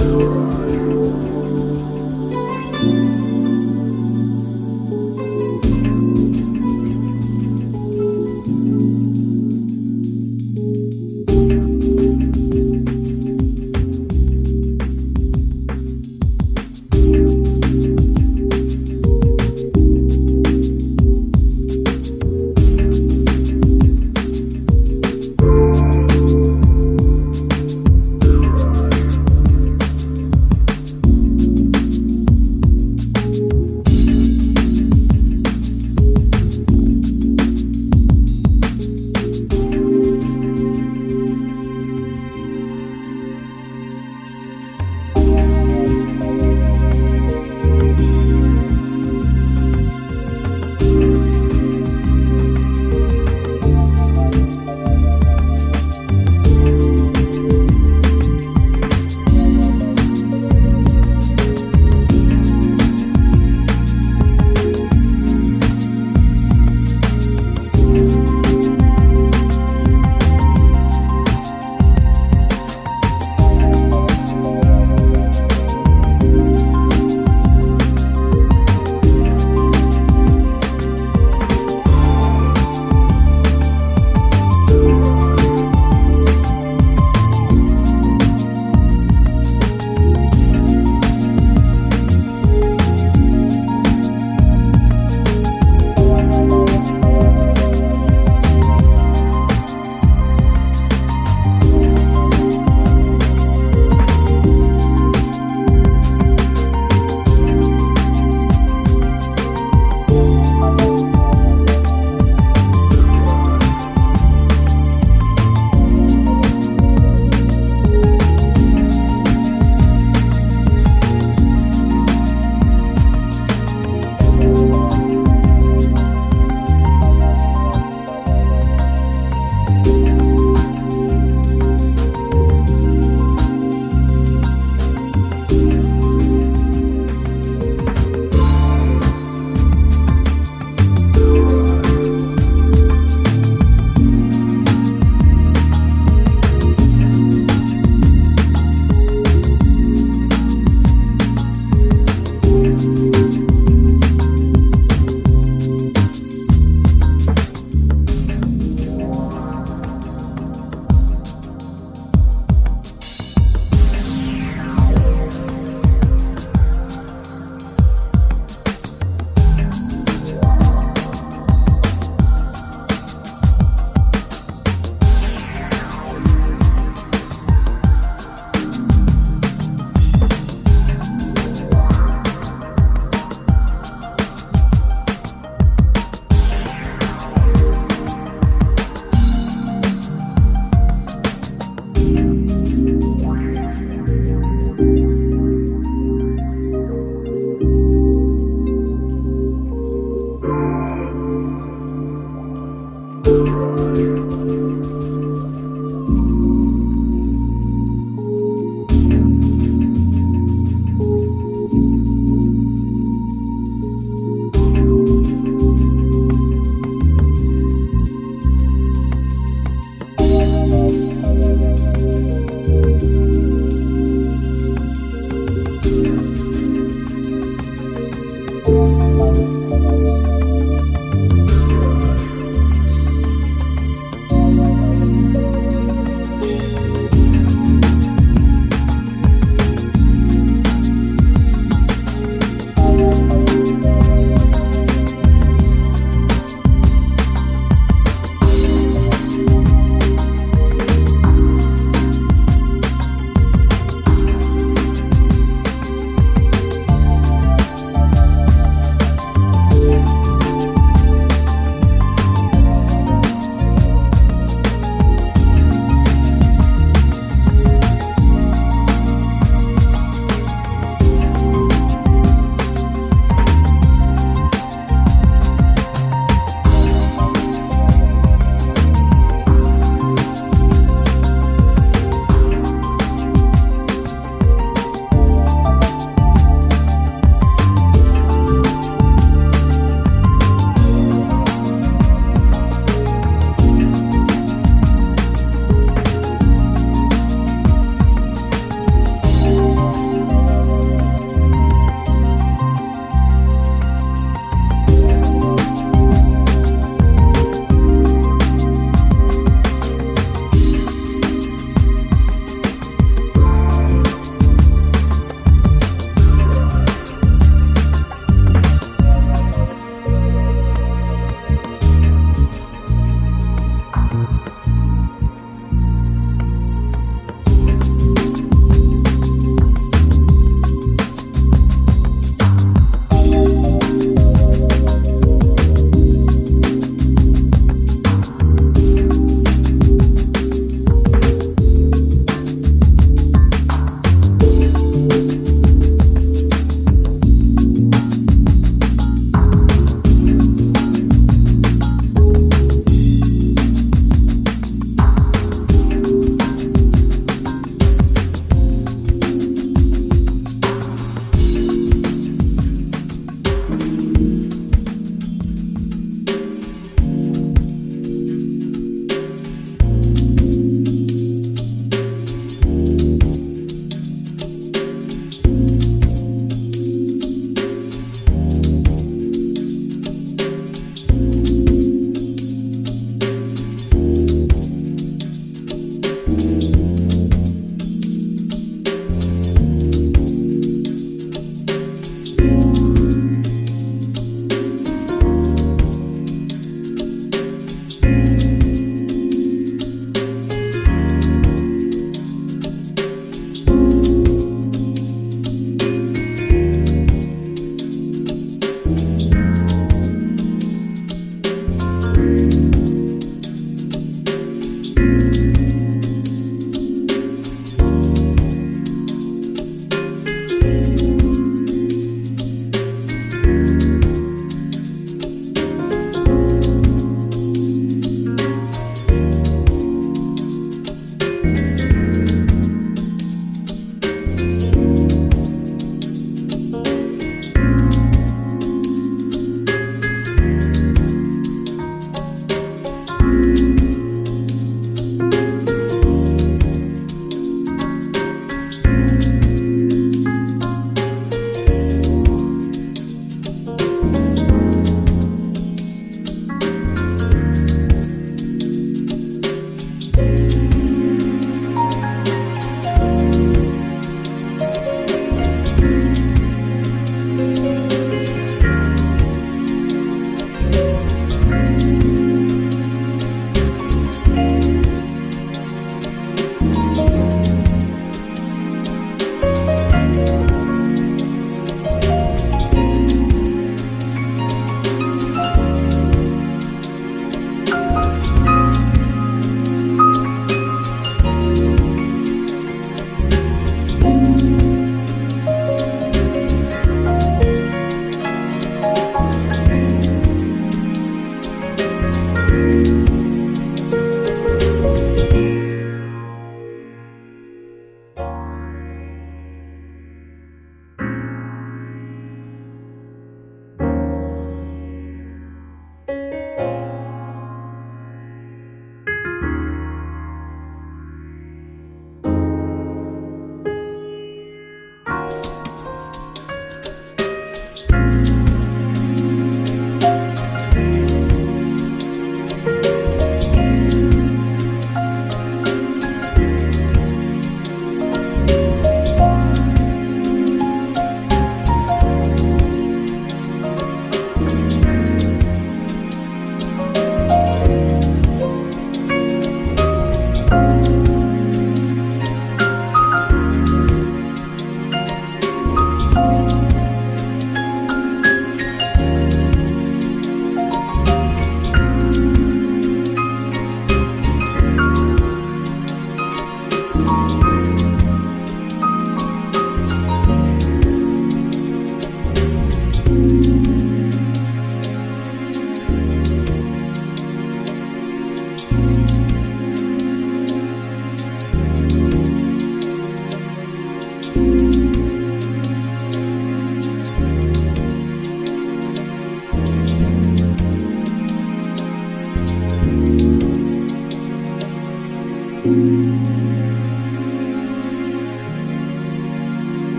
You.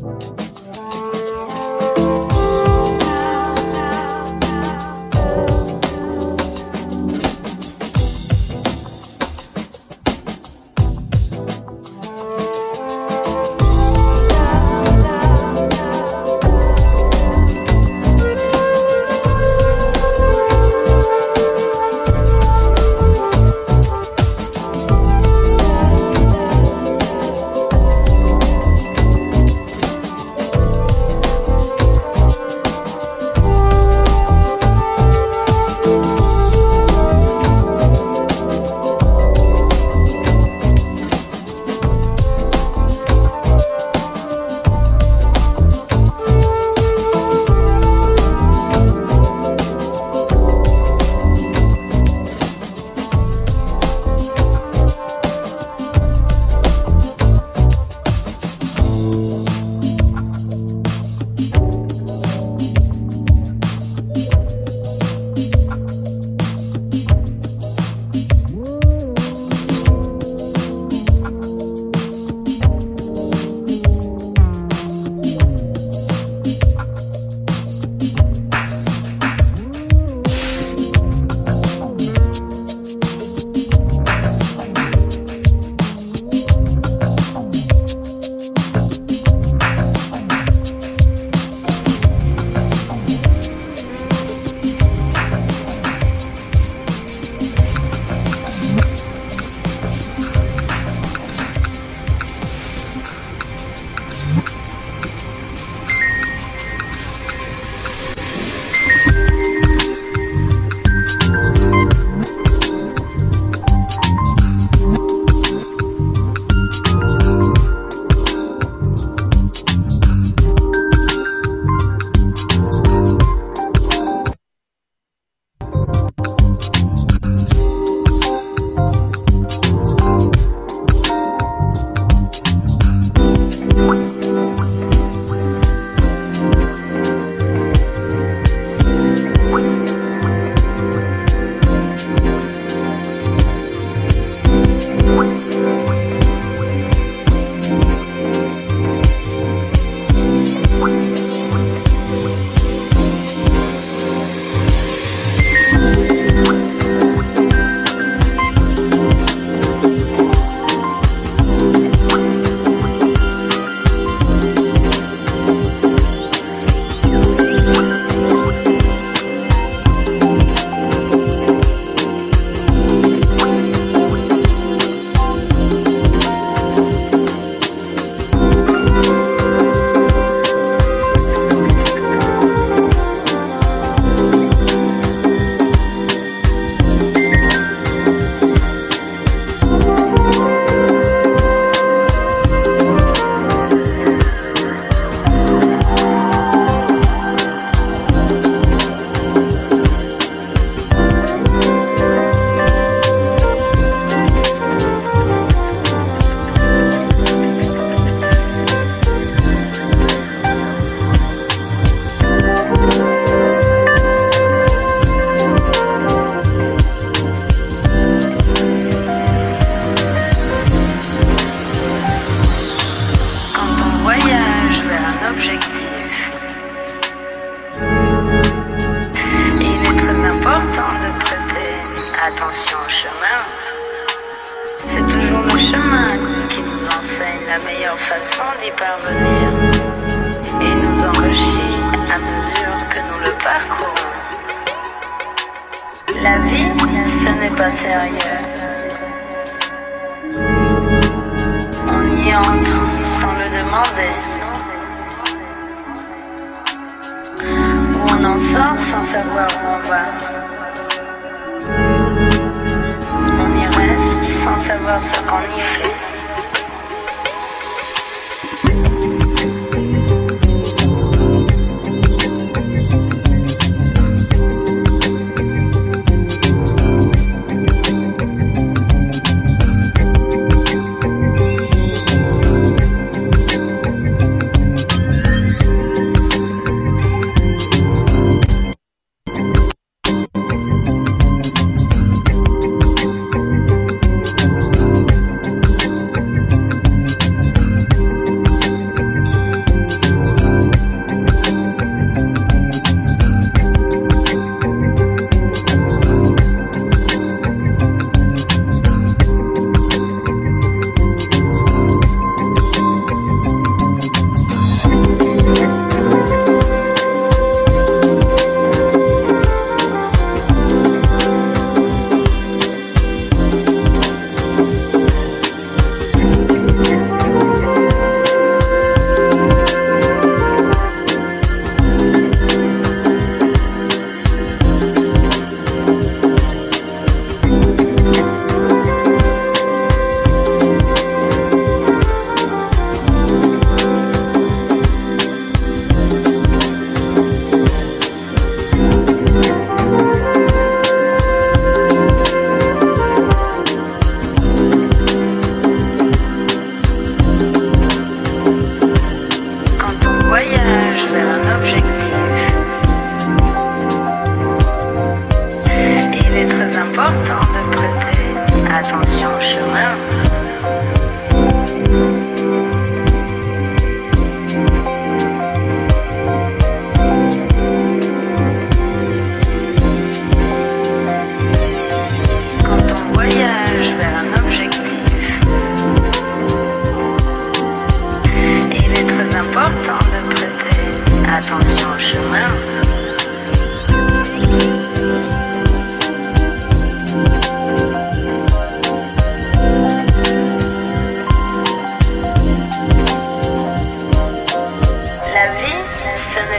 Bye.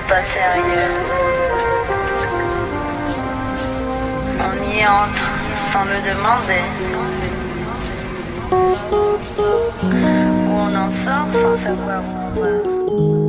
pas sérieux. On y entre sans le demander. Ou on en sort sans savoir où on va.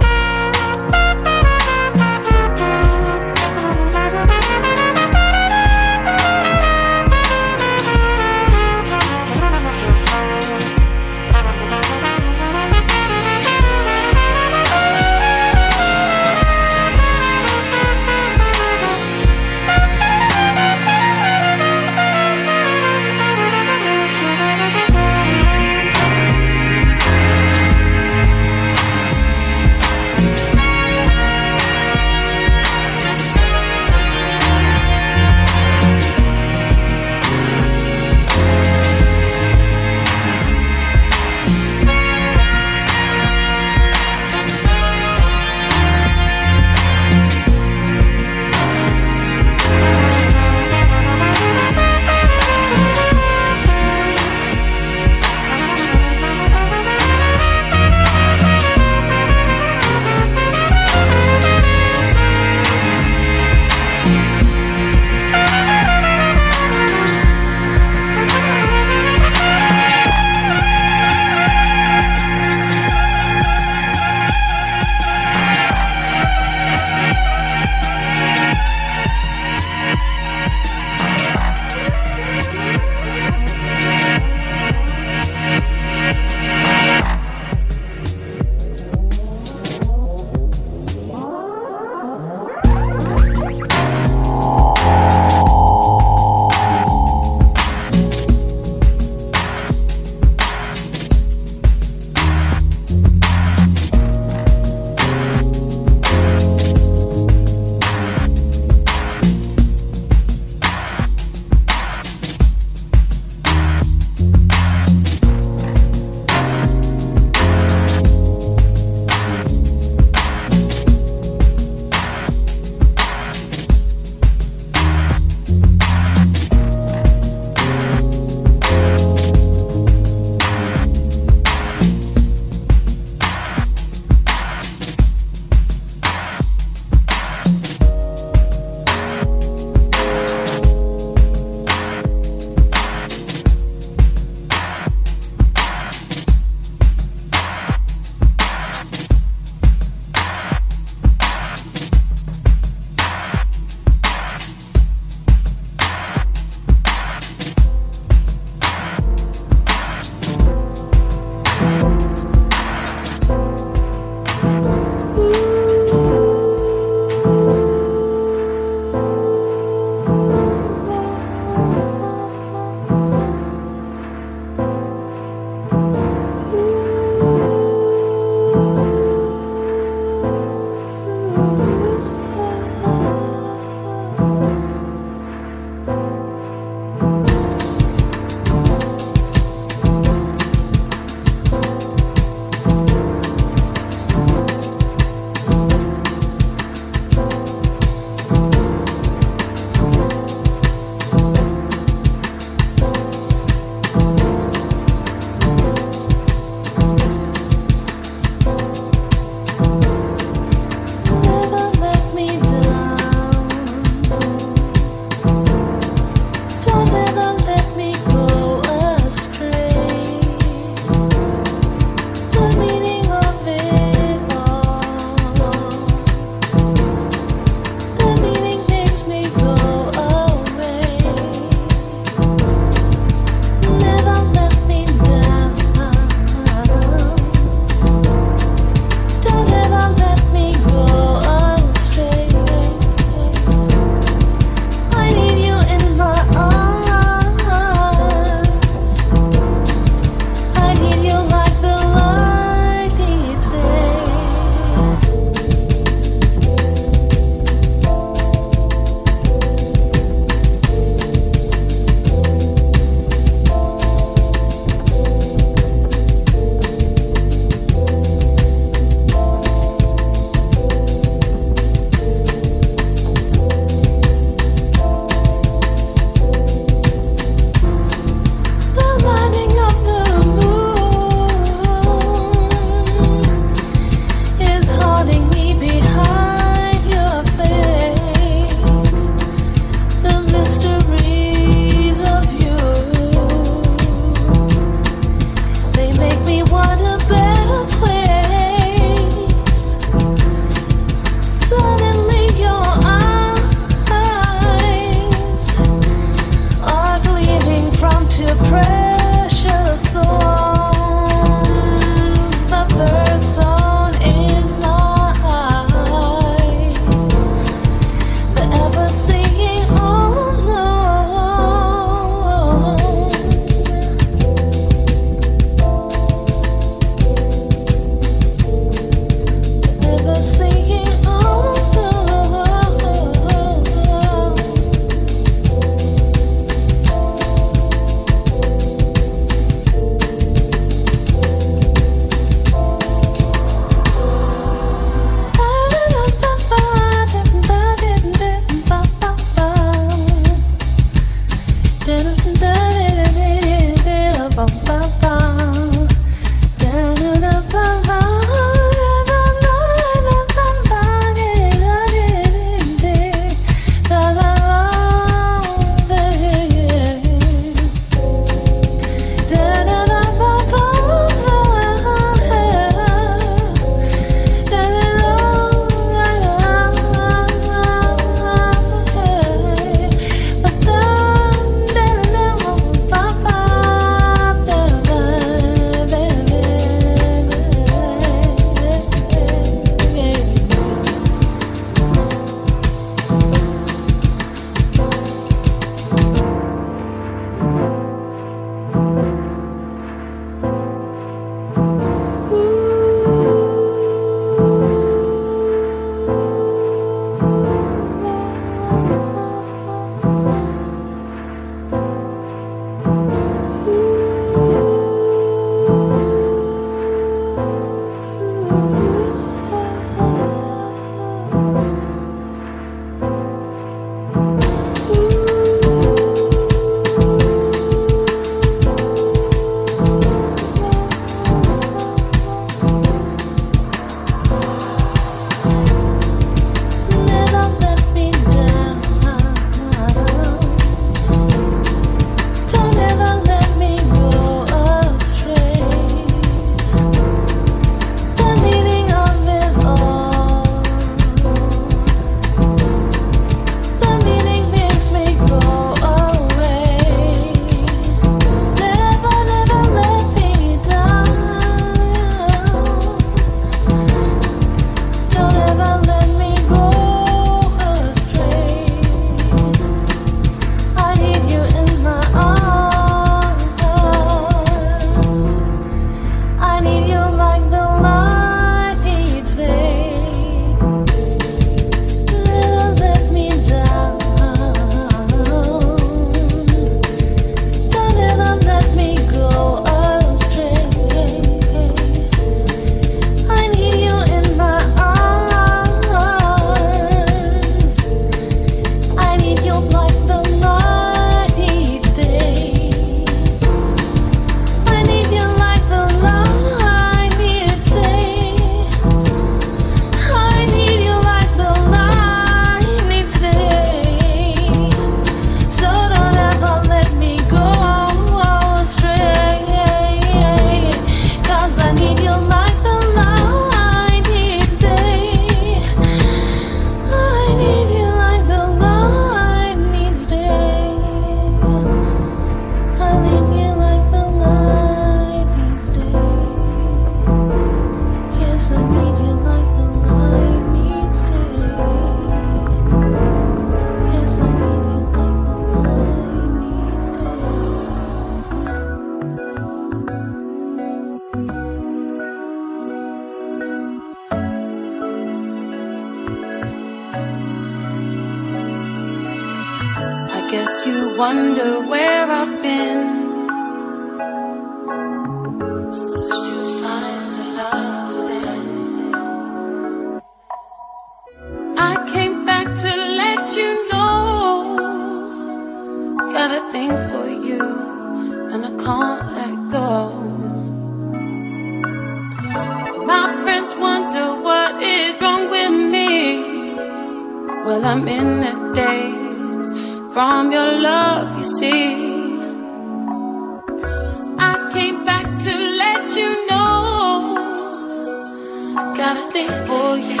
something for you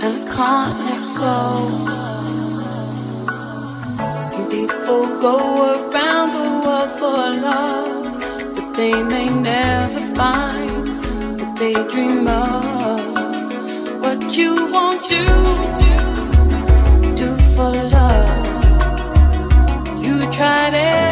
and can't let go. Some people go around the world for love, but they may never find what they dream of. What you want, to do for love. You tried it.